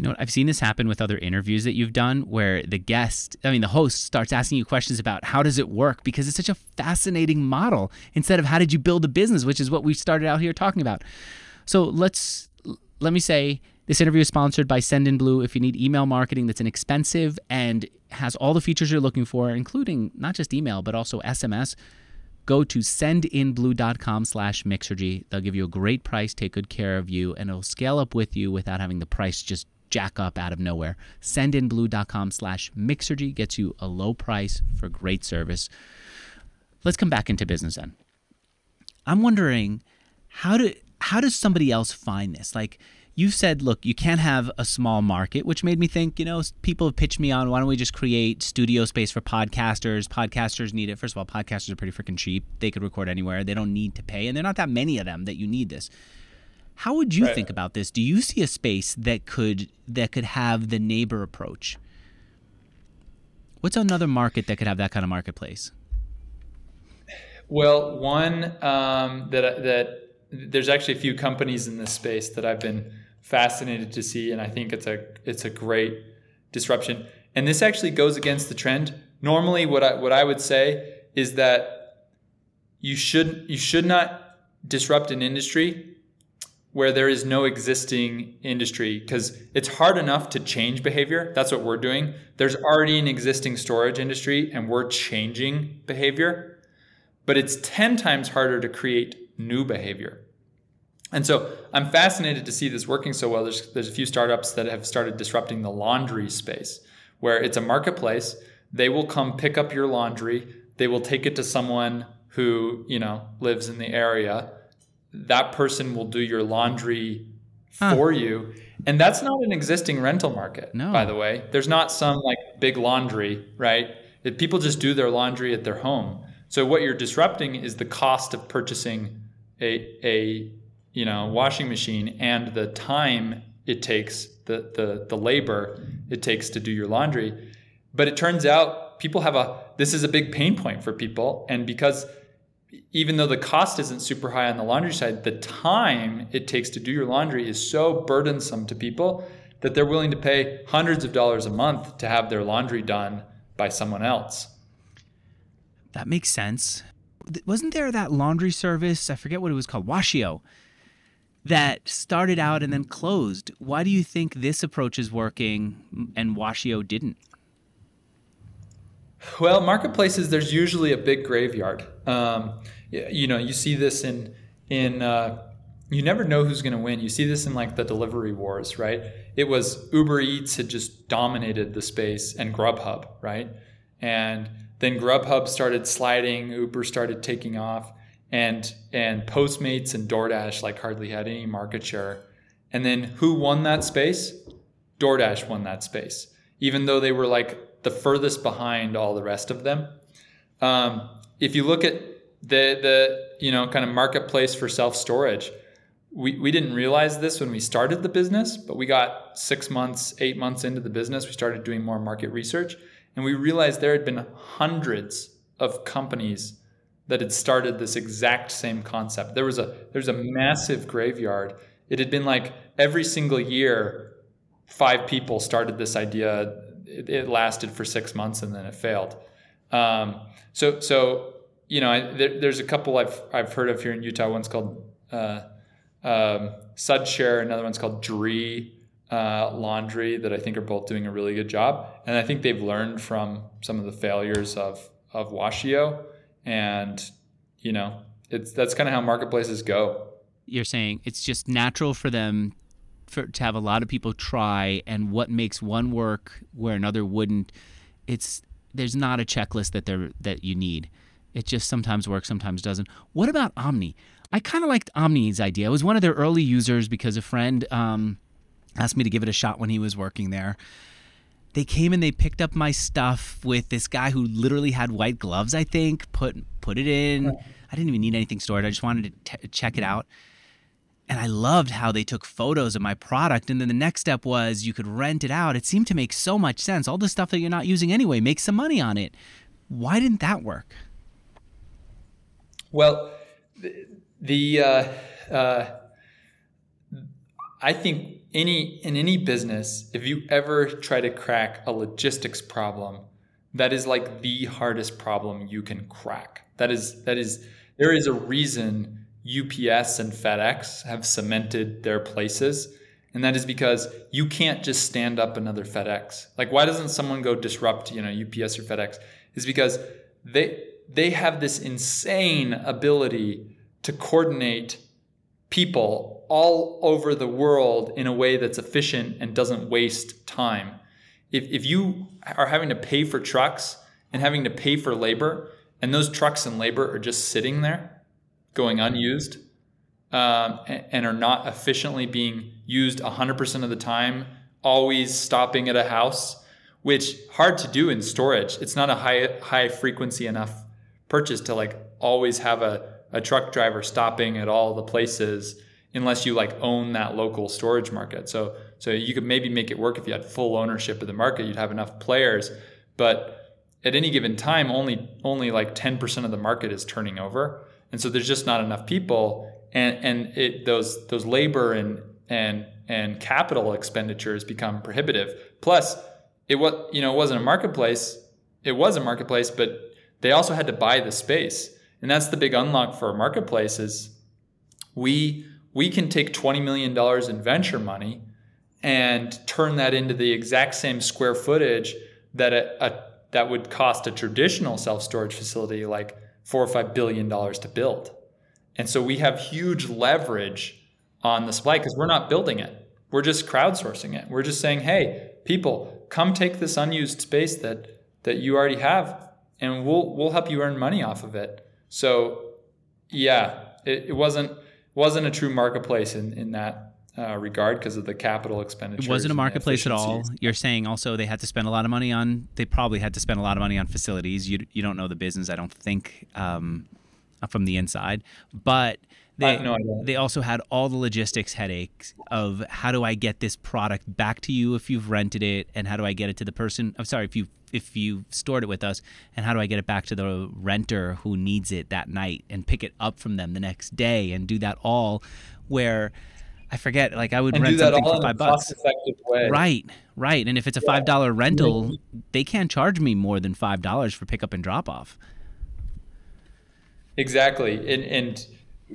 A: You know what? I've seen this happen with other interviews that you've done where the guest, I mean, the host starts asking you questions about how does it work because it's such a fascinating model instead of how did you build a business, which is what we started out here talking about. So let's, let me say, this interview is sponsored by Sendinblue. If you need email marketing that's inexpensive and has all the features you're looking for, including not just email, but also SMS, go to sendinblue.com slash mixergy. They'll give you a great price, take good care of you, and it'll scale up with you without having the price just jack up out of nowhere. Sendinblue.com slash mixergy gets you a low price for great service. Let's come back into business then. I'm wondering how do how does somebody else find this? Like you said, look, you can't have a small market, which made me think, you know, people have pitched me on why don't we just create studio space for podcasters? Podcasters need it. First of all, podcasters are pretty freaking cheap. They could record anywhere. They don't need to pay, and they're not that many of them that you need this. How would you
B: Right.
A: think about this? Do you see a space that could that could have the neighbor approach? What's another market that could have that kind of marketplace?
B: Well, one um, that that there's actually a few companies in this space that I've been fascinated to see, and I think it's a it's a great disruption. And this actually goes against the trend. Normally, what I what I would say is that you should you should not disrupt an industry where there is no existing industry because it's hard enough to change behavior. That's what we're doing. There's already an existing storage industry, and we're changing behavior but it's 10 times harder to create new behavior. And so I'm fascinated to see this working so well. There's, there's a few startups that have started disrupting the laundry space, where it's a marketplace. They will come pick up your laundry. They will take it to someone who, you know, lives in the area. That person will do your laundry
A: Huh.
B: for you. And that's not an existing rental market,
A: No.
B: by the way. There's not some like big laundry, right? People just do their laundry at their home. So what you're disrupting is the cost of purchasing a a you know washing machine and the time it takes the the the labor it takes to do your laundry. But it turns out people have a this is a big pain point for people and because even though the cost isn't super high on the laundry side, the time it takes to do your laundry is so burdensome to people that they're willing to pay hundreds of dollars a month to have their laundry done by someone else.
A: That makes sense. Wasn't there that laundry service? I forget what it was called, Washio, that started out and then closed. Why do you think this approach is working and Washio didn't?
B: Well, marketplaces, there's usually a big graveyard. Um, you know, you see this in in uh, you never know who's going to win. You see this in like the delivery wars, right? It was Uber Eats had just dominated the space and Grubhub, right? And then Grubhub started sliding, Uber started taking off, and and Postmates and DoorDash like hardly had any market share. And then who won that space? DoorDash won that space, even though they were like the furthest behind all the rest of them. Um, if you look at the the you know kind of marketplace for self storage, we, we didn't realize this when we started the business, but we got six months, eight months into the business, we started doing more market research, and we realized there had been hundreds of companies that had started this exact same concept. There was a there's a massive graveyard. It had been like every single year, five people started this idea. It, it lasted for six months and then it failed. Um, so so you know, I, there, there's a couple I've I've heard of here in Utah. One's called uh, um, Sudshare. Another one's called Dree uh, Laundry that I think are both doing a really good job. And I think they've learned from some of the failures of of Washio, and you know, it's that's kind of how marketplaces go.
A: You're saying it's just natural for them for, to have a lot of people try, and what makes one work where another wouldn't. It's there's not a checklist that there that you need. It just sometimes works, sometimes doesn't. What about Omni? I kind of liked Omni's idea. I was one of their early users because a friend um, asked me to give it a shot when he was working there. They came and they picked up my stuff with this guy who literally had white gloves. I think put put it in. I didn't even need anything stored. I just wanted to t- check it out. And I loved how they took photos of my product. And then the next step was you could rent it out. It seemed to make so much sense. All the stuff that you're not using anyway, make some money on it. Why didn't that work?
B: Well, the, the uh, uh, I think any in any business, if you ever try to crack a logistics problem, that is like the hardest problem you can crack. That is that is there is a reason UPS and FedEx have cemented their places. And that is because you can't just stand up another FedEx. Like why doesn't someone go disrupt, you know, UPS or FedEx? Is because they they have this insane ability to coordinate people all over the world in a way that's efficient and doesn't waste time. If, if you are having to pay for trucks and having to pay for labor, and those trucks and labor are just sitting there going unused um, and, are not efficiently being used 100% of the time, always stopping at a house, which hard to do in storage. It's not a high high frequency enough purchase to like always have a, a truck driver stopping at all the places unless you like own that local storage market. So so you could maybe make it work if you had full ownership of the market, you'd have enough players, but at any given time only only like 10% of the market is turning over. And so there's just not enough people and and it those those labor and and and capital expenditures become prohibitive. Plus it was you know it wasn't a marketplace. It was a marketplace, but they also had to buy the space. And that's the big unlock for marketplaces. we we can take $20 million in venture money and turn that into the exact same square footage that a, a that would cost a traditional self-storage facility like four or five billion dollars to build. And so we have huge leverage on the supply because we're not building it. We're just crowdsourcing it. We're just saying, hey, people, come take this unused space that that you already have and we'll we'll help you earn money off of it. So yeah, it, it wasn't wasn't a true marketplace in in that uh, regard because of the capital expenditure.
A: It wasn't a marketplace at all. You're saying also they had to spend a lot of money on. They probably had to spend a lot of money on facilities. You you don't know the business, I don't think, um, from the inside, but. They, uh, no, they also had all the logistics headaches of how do I get this product back to you if you've rented it, and how do I get it to the person? I'm sorry if you if you stored it with us and how do I get it back to the renter who needs it that night and pick it up from them the next day and do that all where I forget like I would
B: and
A: rent something for 5 bucks.
B: Way.
A: Right. Right. And if it's a $5 yeah. rental, they can't charge me more than $5 for pickup and drop off.
B: Exactly. And and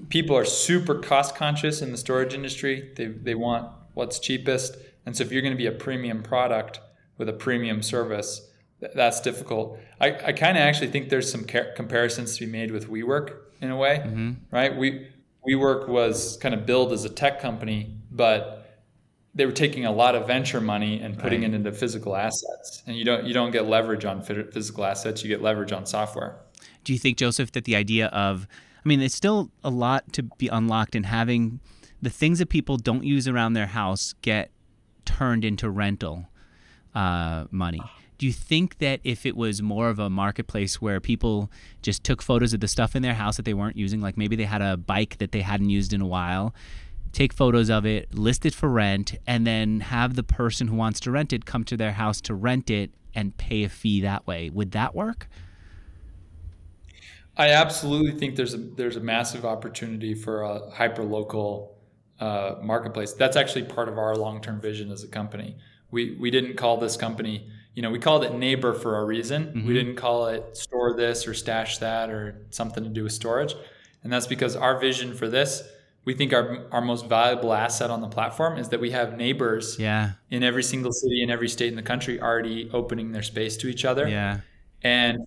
B: people are super cost conscious in the storage industry. They they want what's cheapest. And so if you're going to be a premium product with a premium service, that's difficult. I, I kind of actually think there's some comparisons to be made with WeWork in a way, mm-hmm. right? We WeWork was kind of billed as a tech company, but they were taking a lot of venture money and putting right. it into physical assets, and you don't you don't get leverage on physical assets. You get leverage on software.
A: Do you think, Joseph, that the idea of I mean, it's still a lot to be unlocked in having the things that people don't use around their house get turned into rental uh, money do you think that if it was more of a marketplace where people just took photos of the stuff in their house that they weren't using, like maybe they had a bike that they hadn't used in a while, take photos of it, list it for rent, and then have the person who wants to rent it come to their house to rent it and pay a fee that way. Would that work?
B: I absolutely think there's a there's a massive opportunity for a hyper local uh, marketplace. That's actually part of our long term vision as a company. We we didn't call this company, you know, we called it Neighbor for a reason. Mm-hmm. We didn't call it store this or stash that or something to do with storage, and that's because our vision for this. We think our, our most valuable asset on the platform is that we have neighbors
A: yeah.
B: in every single city in every state in the country already opening their space to each other.
A: Yeah.
B: And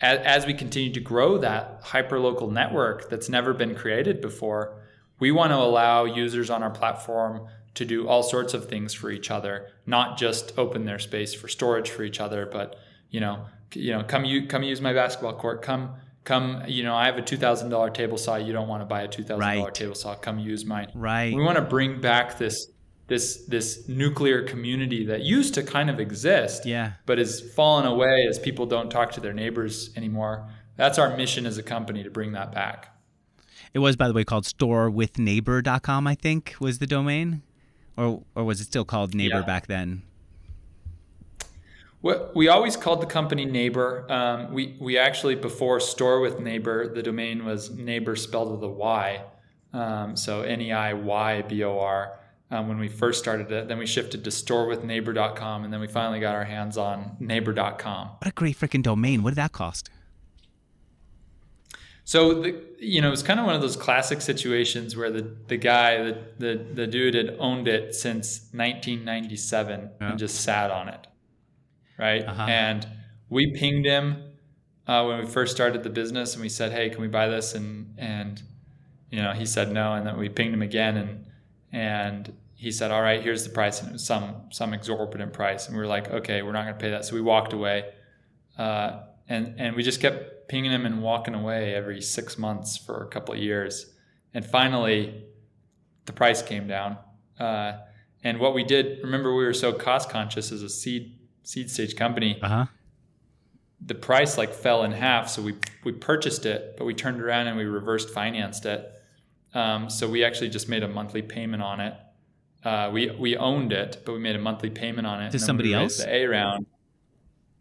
B: as, as we continue to grow that hyperlocal network that's never been created before, we want to allow users on our platform to do all sorts of things for each other, not just open their space for storage for each other, but you know, you know, come you come use my basketball court. Come come, you know, I have a two thousand dollar table saw. You don't want to buy a two thousand dollar table saw. Come use mine.
A: Right.
B: We want to bring back this this this nuclear community that used to kind of exist,
A: yeah,
B: but has fallen away as people don't talk to their neighbors anymore. That's our mission as a company to bring that back.
A: It was, by the way, called storewithneighbor.com, I think was the domain, or or was it still called Neighbor yeah. back then?
B: Well, we always called the company Neighbor. Um, we we actually before Store with Neighbor, the domain was Neighbor spelled with a Y, um, so N E I Y B O R um, when we first started it. Then we shifted to storewithneighbor.com, and then we finally got our hands on neighbor.com.
A: What a great freaking domain! What did that cost?
B: So the, you know, it's kind of one of those classic situations where the the guy, the the, the dude had owned it since 1997 yeah. and just sat on it, right? Uh-huh. And we pinged him uh, when we first started the business, and we said, "Hey, can we buy this?" And and you know, he said no, and then we pinged him again, and and he said, "All right, here's the price," and it was some some exorbitant price, and we were like, "Okay, we're not going to pay that." So we walked away, uh, and and we just kept pinging him and walking away every six months for a couple of years, and finally, the price came down. Uh, and what we did, remember, we were so cost conscious as a seed seed stage company.
A: Uh-huh.
B: The price like fell in half, so we we purchased it, but we turned around and we reversed financed it. Um, so we actually just made a monthly payment on it uh, we we owned it, but we made a monthly payment on it
A: to somebody else.
B: The A round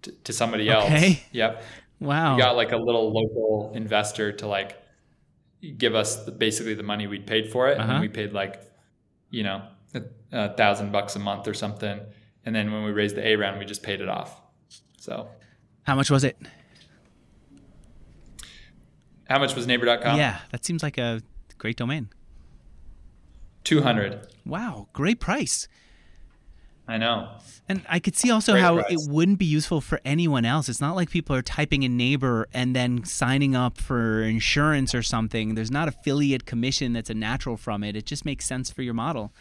B: to, to somebody else. Okay. Yep.
A: Wow.
B: We got like a little local investor to like give us the, basically the money we'd paid for it, uh-huh. and we paid like you know a, a, thousand bucks a month or something. And then when we raised the A round, we just paid it off. So.
A: How much was it?
B: How much was neighbor.com?
A: Yeah, that seems like a great domain.
B: 200
A: wow great price
B: i know
A: and i could see also great how price. it wouldn't be useful for anyone else it's not like people are typing in neighbor and then signing up for insurance or something there's not affiliate commission that's a natural from it it just makes sense for your model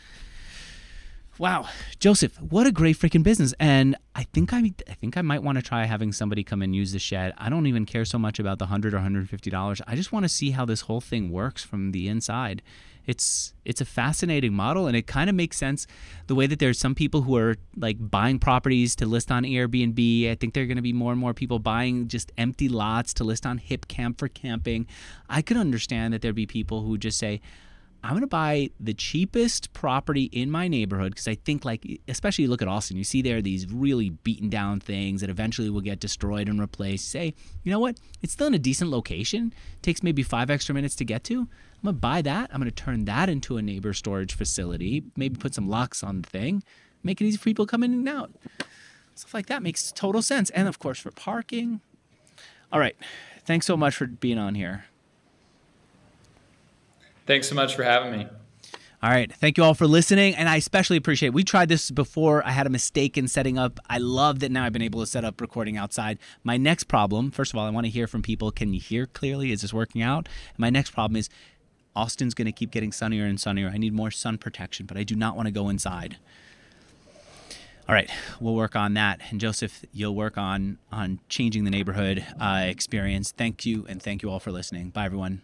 A: Wow, Joseph, what a great freaking business! And I think I, I think I might want to try having somebody come and use the shed. I don't even care so much about the hundred or hundred fifty dollars. I just want to see how this whole thing works from the inside. It's it's a fascinating model, and it kind of makes sense the way that there's some people who are like buying properties to list on Airbnb. I think there are going to be more and more people buying just empty lots to list on Hipcamp for camping. I could understand that there'd be people who just say I'm going to buy the cheapest property in my neighborhood because I think, like, especially look at Austin, you see there these really beaten down things that eventually will get destroyed and replaced. Say, you know what? It's still in a decent location. It takes maybe five extra minutes to get to. I'm going to buy that. I'm going to turn that into a neighbor storage facility, maybe put some locks on the thing, make it easy for people to come in and out. Stuff like that makes total sense. And of course, for parking. All right. Thanks so much for being on here.
B: Thanks so much for having me.
A: All right. Thank you all for listening. And I especially appreciate we tried this before. I had a mistake in setting up. I love that now I've been able to set up recording outside. My next problem, first of all, I want to hear from people. Can you hear clearly? Is this working out? And my next problem is Austin's going to keep getting sunnier and sunnier. I need more sun protection, but I do not want to go inside. All right, we'll work on that. And Joseph, you'll work on on changing the neighborhood uh, experience. Thank you, and thank you all for listening. Bye, everyone.